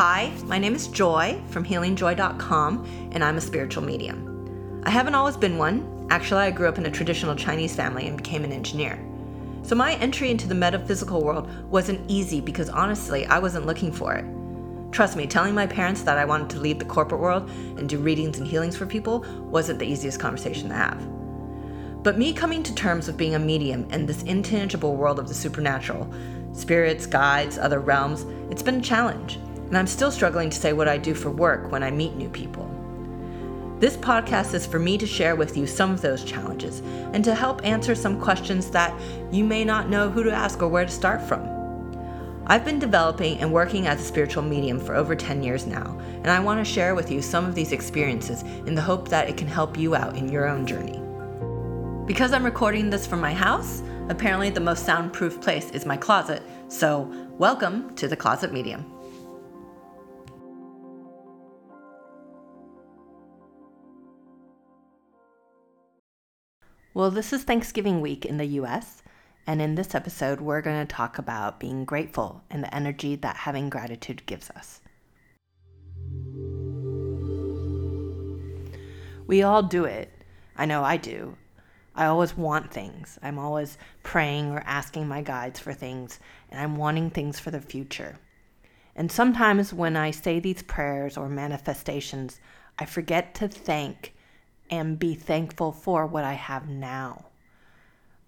Hi, my name is Joy from healingjoy.com, and I'm a spiritual medium. I haven't always been one. Actually, I grew up in a traditional Chinese family and became an engineer. So my entry into the metaphysical world wasn't easy because honestly, I wasn't looking for it. Trust me, telling my parents that I wanted to leave the corporate world and do readings and healings for people wasn't the easiest conversation to have. But me coming to terms with being a medium in this intangible world of the supernatural, spirits, guides, other realms, it's been a challenge. And I'm still struggling to say what I do for work when I meet new people. This podcast is for me to share with you some of those challenges and to help answer some questions that you may not know who to ask or where to start from. I've been developing and working as a spiritual medium for over 10 years now, and I want to share with you some of these experiences in the hope that it can help you out in your own journey. Because I'm recording this from my house, apparently the most soundproof place is my closet, so welcome to the Closet Medium. Well, this is Thanksgiving week in the US, and in this episode, we're going to talk about being grateful and the energy that having gratitude gives us. We all do it. I know I do. I always want things. I'm always praying or asking my guides for things, and I'm wanting things for the future. And sometimes when I say these prayers or manifestations, I forget to thank and be thankful for what I have now.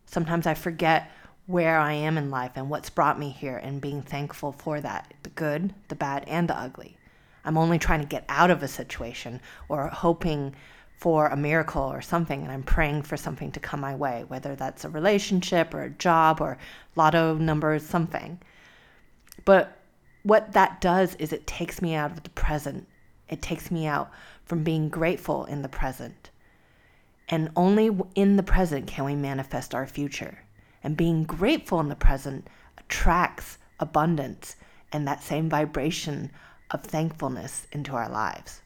Sometimes I forget where I am in life and what's brought me here and being thankful for that the good, the bad, and the ugly. I'm only trying to get out of a situation or hoping for a miracle or something and I'm praying for something to come my way, whether that's a relationship or a job or lotto numbers, something. But what that does is it takes me out of the present. It takes me out from being grateful in the present. And only in the present can we manifest our future. And being grateful in the present attracts abundance and that same vibration of thankfulness into our lives.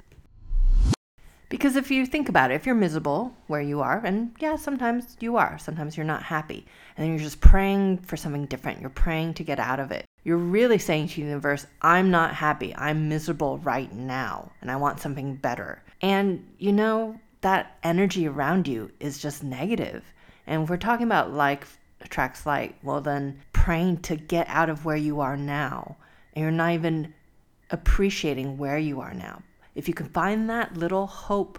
Because if you think about it, if you're miserable where you are, and yeah, sometimes you are, sometimes you're not happy, and then you're just praying for something different, you're praying to get out of it. You're really saying to the universe, I'm not happy, I'm miserable right now, and I want something better. And you know, that energy around you is just negative. And we're talking about like attracts like, well, then praying to get out of where you are now, and you're not even appreciating where you are now. If you can find that little hope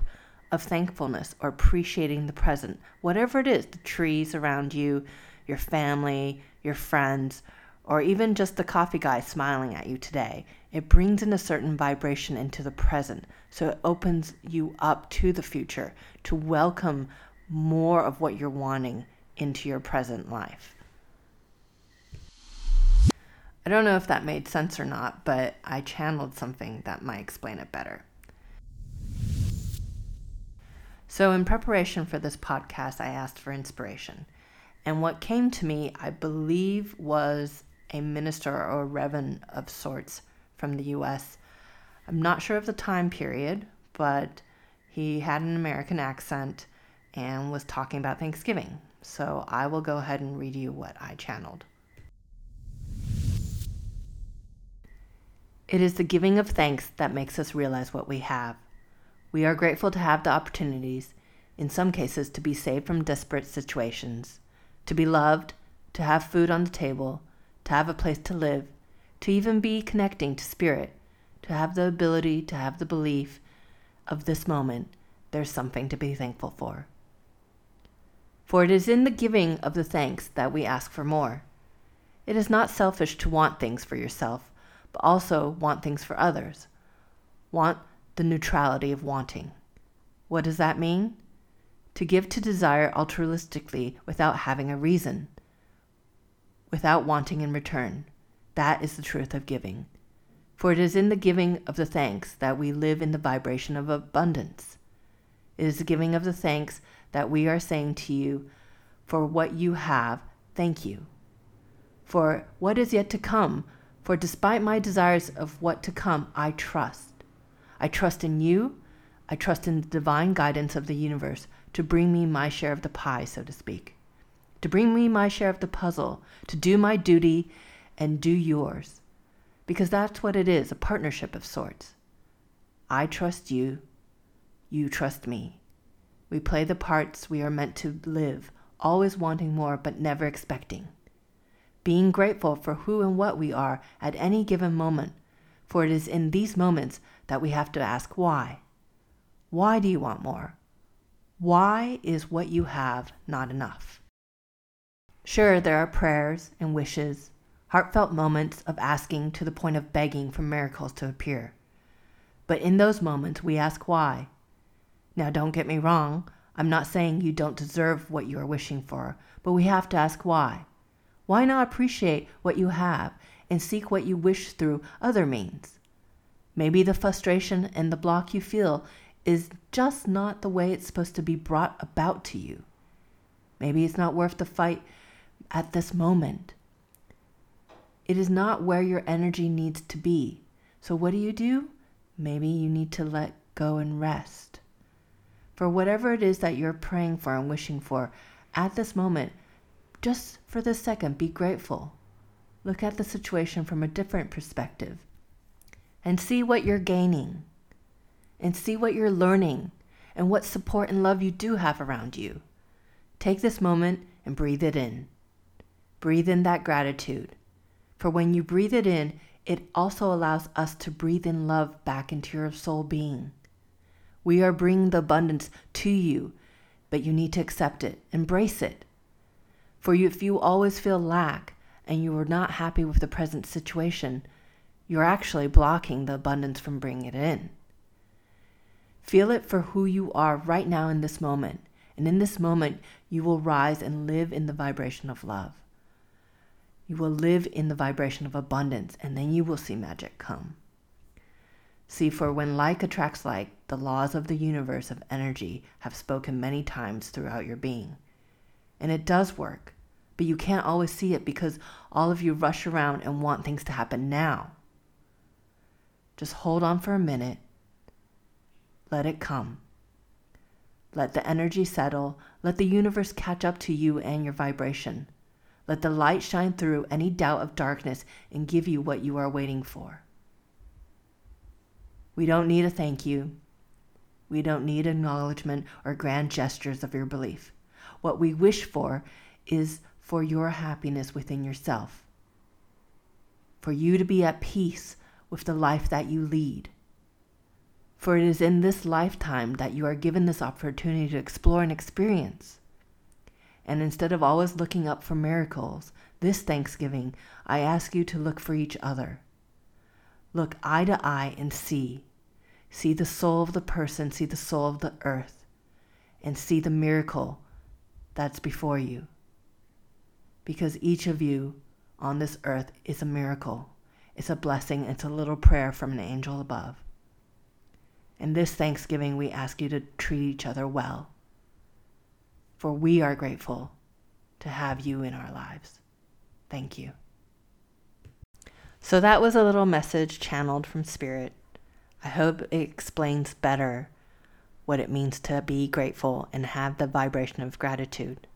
of thankfulness or appreciating the present, whatever it is the trees around you, your family, your friends, or even just the coffee guy smiling at you today, it brings in a certain vibration into the present. So it opens you up to the future to welcome more of what you're wanting into your present life. I don't know if that made sense or not, but I channeled something that might explain it better. So, in preparation for this podcast, I asked for inspiration. And what came to me, I believe, was a minister or a reverend of sorts from the US. I'm not sure of the time period, but he had an American accent and was talking about Thanksgiving. So I will go ahead and read you what I channeled. It is the giving of thanks that makes us realize what we have. We are grateful to have the opportunities, in some cases, to be saved from desperate situations, to be loved, to have food on the table, to have a place to live, to even be connecting to spirit, to have the ability to have the belief of this moment, there's something to be thankful for. For it is in the giving of the thanks that we ask for more. It is not selfish to want things for yourself but also want things for others. Want the neutrality of wanting. What does that mean? To give to desire altruistically without having a reason, without wanting in return. That is the truth of giving. For it is in the giving of the thanks that we live in the vibration of abundance. It is the giving of the thanks that we are saying to you, for what you have, thank you. For what is yet to come, for despite my desires of what to come, I trust. I trust in you. I trust in the divine guidance of the universe to bring me my share of the pie, so to speak, to bring me my share of the puzzle, to do my duty and do yours, Because that's what it is a partnership of sorts. I trust you, you trust me. We play the parts we are meant to live, always wanting more but never expecting. Being grateful for who and what we are at any given moment, for it is in these moments that we have to ask why. Why do you want more? Why is what you have not enough? Sure, there are prayers and wishes, heartfelt moments of asking to the point of begging for miracles to appear. But in those moments, we ask why. Now, don't get me wrong, I'm not saying you don't deserve what you are wishing for, but we have to ask why. Why not appreciate what you have and seek what you wish through other means? Maybe the frustration and the block you feel is just not the way it's supposed to be brought about to you. Maybe it's not worth the fight at this moment. It is not where your energy needs to be. So, what do you do? Maybe you need to let go and rest. For whatever it is that you're praying for and wishing for, at this moment, just for this second, be grateful. Look at the situation from a different perspective and see what you're gaining and see what you're learning and what support and love you do have around you. Take this moment and breathe it in. Breathe in that gratitude. For when you breathe it in, it also allows us to breathe in love back into your soul being. We are bringing the abundance to you, but you need to accept it, embrace it. For if you always feel lack and you are not happy with the present situation, you're actually blocking the abundance from bringing it in. Feel it for who you are right now in this moment. And in this moment, you will rise and live in the vibration of love. You will live in the vibration of abundance, and then you will see magic come. See, for when like attracts like, the laws of the universe of energy have spoken many times throughout your being. And it does work, but you can't always see it because all of you rush around and want things to happen now. Just hold on for a minute let it come. Let the energy settle. Let the universe catch up to you and your vibration. Let the light shine through any doubt of darkness and give you what you are waiting for. We don't need a thank you. We don't need acknowledgement or grand gestures of your belief. What we wish for is for your happiness within yourself, for you to be at peace with the life that you lead, for it is in this lifetime that you are given this opportunity to explore and experience. And instead of always looking up for miracles, this Thanksgiving, I ask you to look for each other. Look eye to eye and see. See the soul of the person, see the soul of the earth, and see the miracle that's before you. Because each of you on this earth is a miracle. It's a blessing, it's a little prayer from an angel above. And this Thanksgiving, we ask you to treat each other well, for we are grateful to have you in our lives. Thank you. So, that was a little message channeled from Spirit. I hope it explains better what it means to be grateful and have the vibration of gratitude.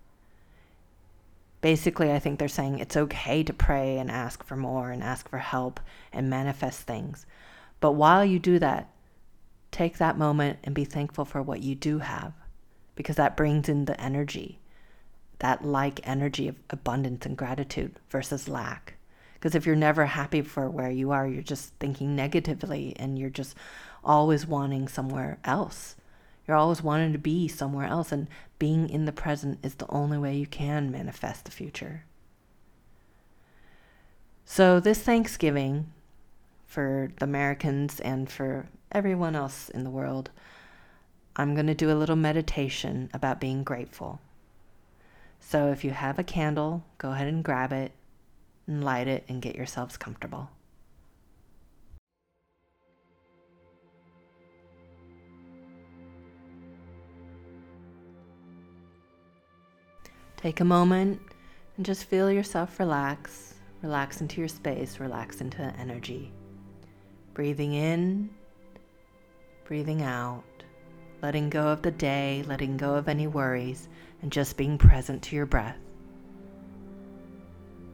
Basically, I think they're saying it's okay to pray and ask for more and ask for help and manifest things. But while you do that, take that moment and be thankful for what you do have because that brings in the energy, that like energy of abundance and gratitude versus lack. Because if you're never happy for where you are, you're just thinking negatively and you're just always wanting somewhere else. You're always wanting to be somewhere else, and being in the present is the only way you can manifest the future. So, this Thanksgiving, for the Americans and for everyone else in the world, I'm going to do a little meditation about being grateful. So if you have a candle, go ahead and grab it and light it and get yourselves comfortable. Take a moment and just feel yourself relax. Relax into your space, relax into energy. Breathing in breathing out, letting go of the day, letting go of any worries, and just being present to your breath.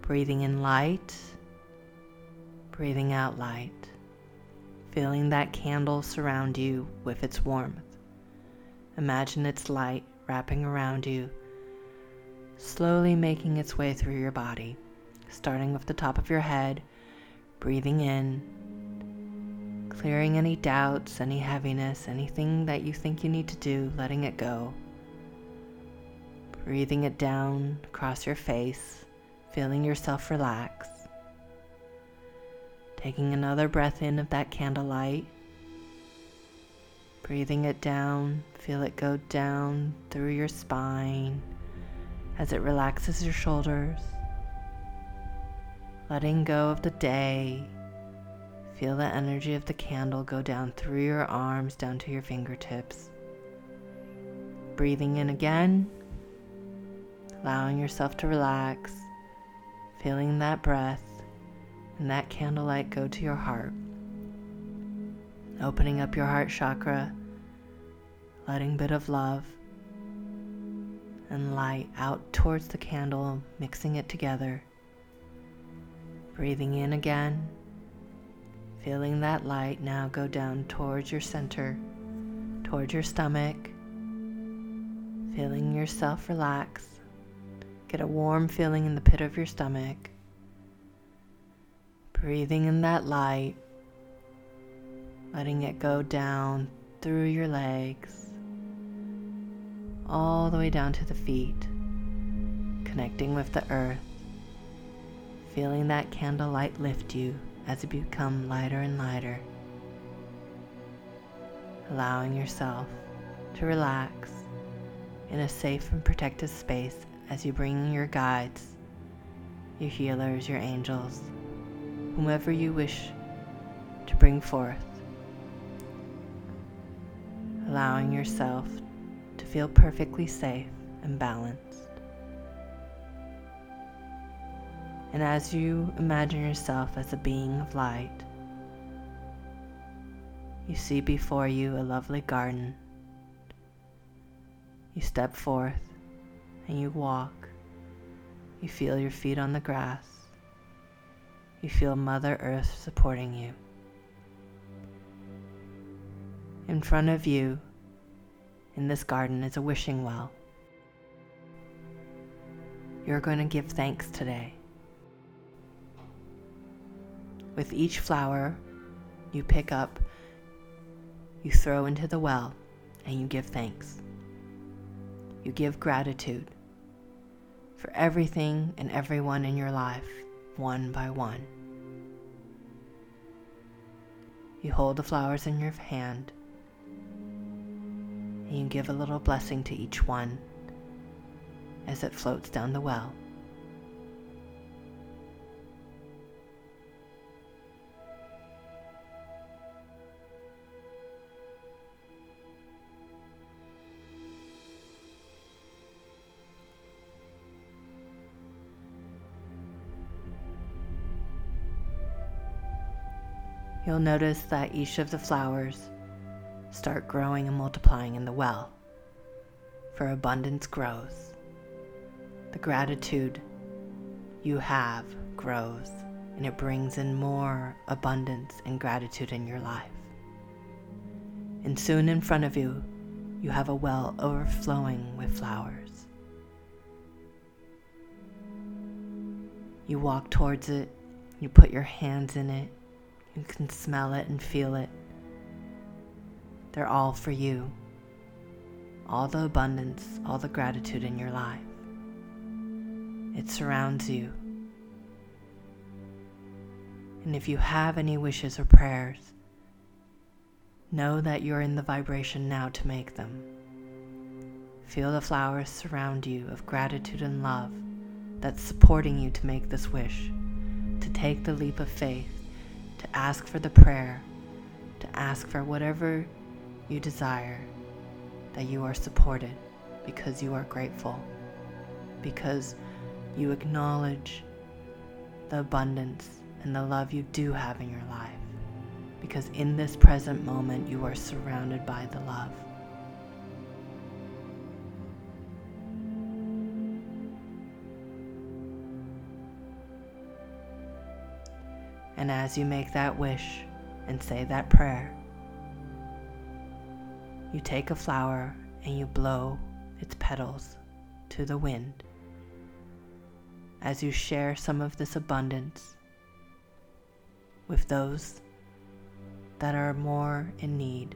Breathing in light, Breathing out light, feeling that candle surround you with its warmth. Imagine its light wrapping around you, slowly making its way through your body, starting with the top of your head, breathing in, clearing any doubts, any heaviness, anything that you think you need to do, letting it go. Breathing it down across your face, feeling yourself relax. Taking another breath in of that candlelight. Breathing it down, feel it go down through your spine as it relaxes your shoulders. Letting go of the day. Feel the energy of the candle go down through your arms, down to your fingertips. Breathing in again, allowing yourself to relax, feeling that breath and that candlelight go to your heart. Opening up your heart chakra, letting bit of love and light out towards the candle, mixing it together. Breathing in again, feeling that light now go down towards your center, towards your stomach, feeling yourself relax. Get a warm feeling in the pit of your stomach. Breathing in that light, letting it go down through your legs, all the way down to the feet, connecting with the earth, feeling that candlelight lift you as you become lighter and lighter, allowing yourself to relax in a safe and protected space as you bring your guides, your healers, your angels whomever you wish to bring forth, allowing yourself to feel perfectly safe and balanced. And as you imagine yourself as a being of light, you see before you a lovely garden. You step forth and you walk. You feel your feet on the grass you feel Mother Earth supporting you. In front of you, in this garden, is a wishing well. You're going to give thanks today. With each flower you pick up, you throw into the well and you give thanks. You give gratitude for everything and everyone in your life, one by one. You hold the flowers in your hand and you give a little blessing to each one as it floats down the well. You'll notice that each of the flowers start growing and multiplying in the well. For abundance grows. The gratitude you have grows and it brings in more abundance and gratitude in your life. And soon in front of you, you have a well overflowing with flowers. You walk towards it, you put your hands in it, you can smell it and feel it. They're all for you. All the abundance, all the gratitude in your life. It surrounds you. And if you have any wishes or prayers, know that you're in the vibration now to make them. Feel the flowers surround you of gratitude and love that's supporting you to make this wish, to take the leap of faith to ask for the prayer, to ask for whatever you desire, that you are supported because you are grateful, because you acknowledge the abundance and the love you do have in your life, because in this present moment you are surrounded by the love. And as you make that wish and say that prayer, you take a flower and you blow its petals to the wind. As you share some of this abundance with those that are more in need,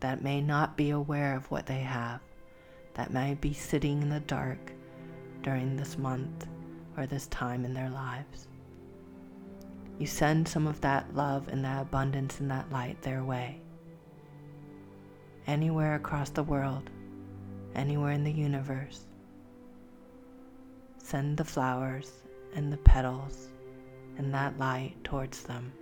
that may not be aware of what they have, that may be sitting in the dark during this month or this time in their lives. You send some of that love and that abundance and that light their way. Anywhere across the world, anywhere in the universe, send the flowers and the petals and that light towards them.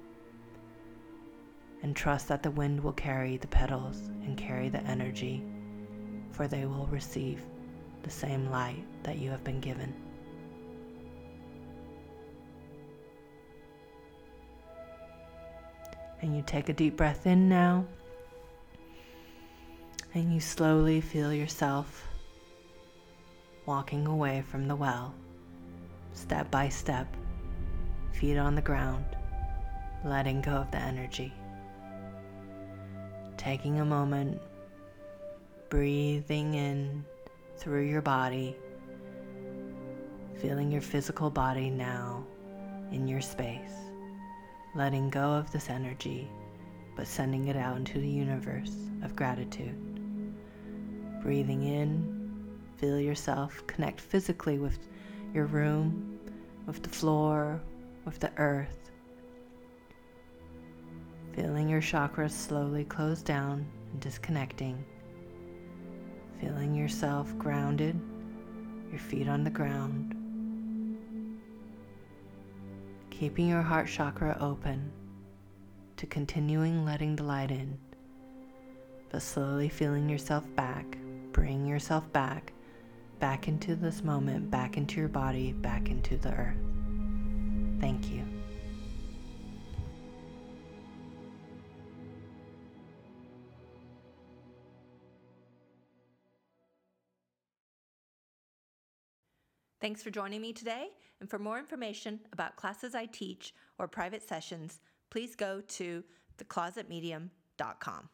And trust that the wind will carry the petals and carry the energy, for they will receive the same light that you have been given. And you take a deep breath in now. And you slowly feel yourself walking away from the well, step by step, feet on the ground, letting go of the energy. Taking a moment, breathing in through your body, feeling your physical body now in your space letting go of this energy, but sending it out into the universe of gratitude. Breathing in, feel yourself connect physically with your room, with the floor, with the earth. Feeling your chakras slowly close down and disconnecting. Feeling yourself grounded, your feet on the ground keeping your heart chakra open to continuing letting the light in, but slowly feeling yourself back, bring yourself back, back into this moment, back into your body, back into the earth. Thank you. Thanks for joining me today. And for more information about classes I teach or private sessions, please go to theclosetmedium.com.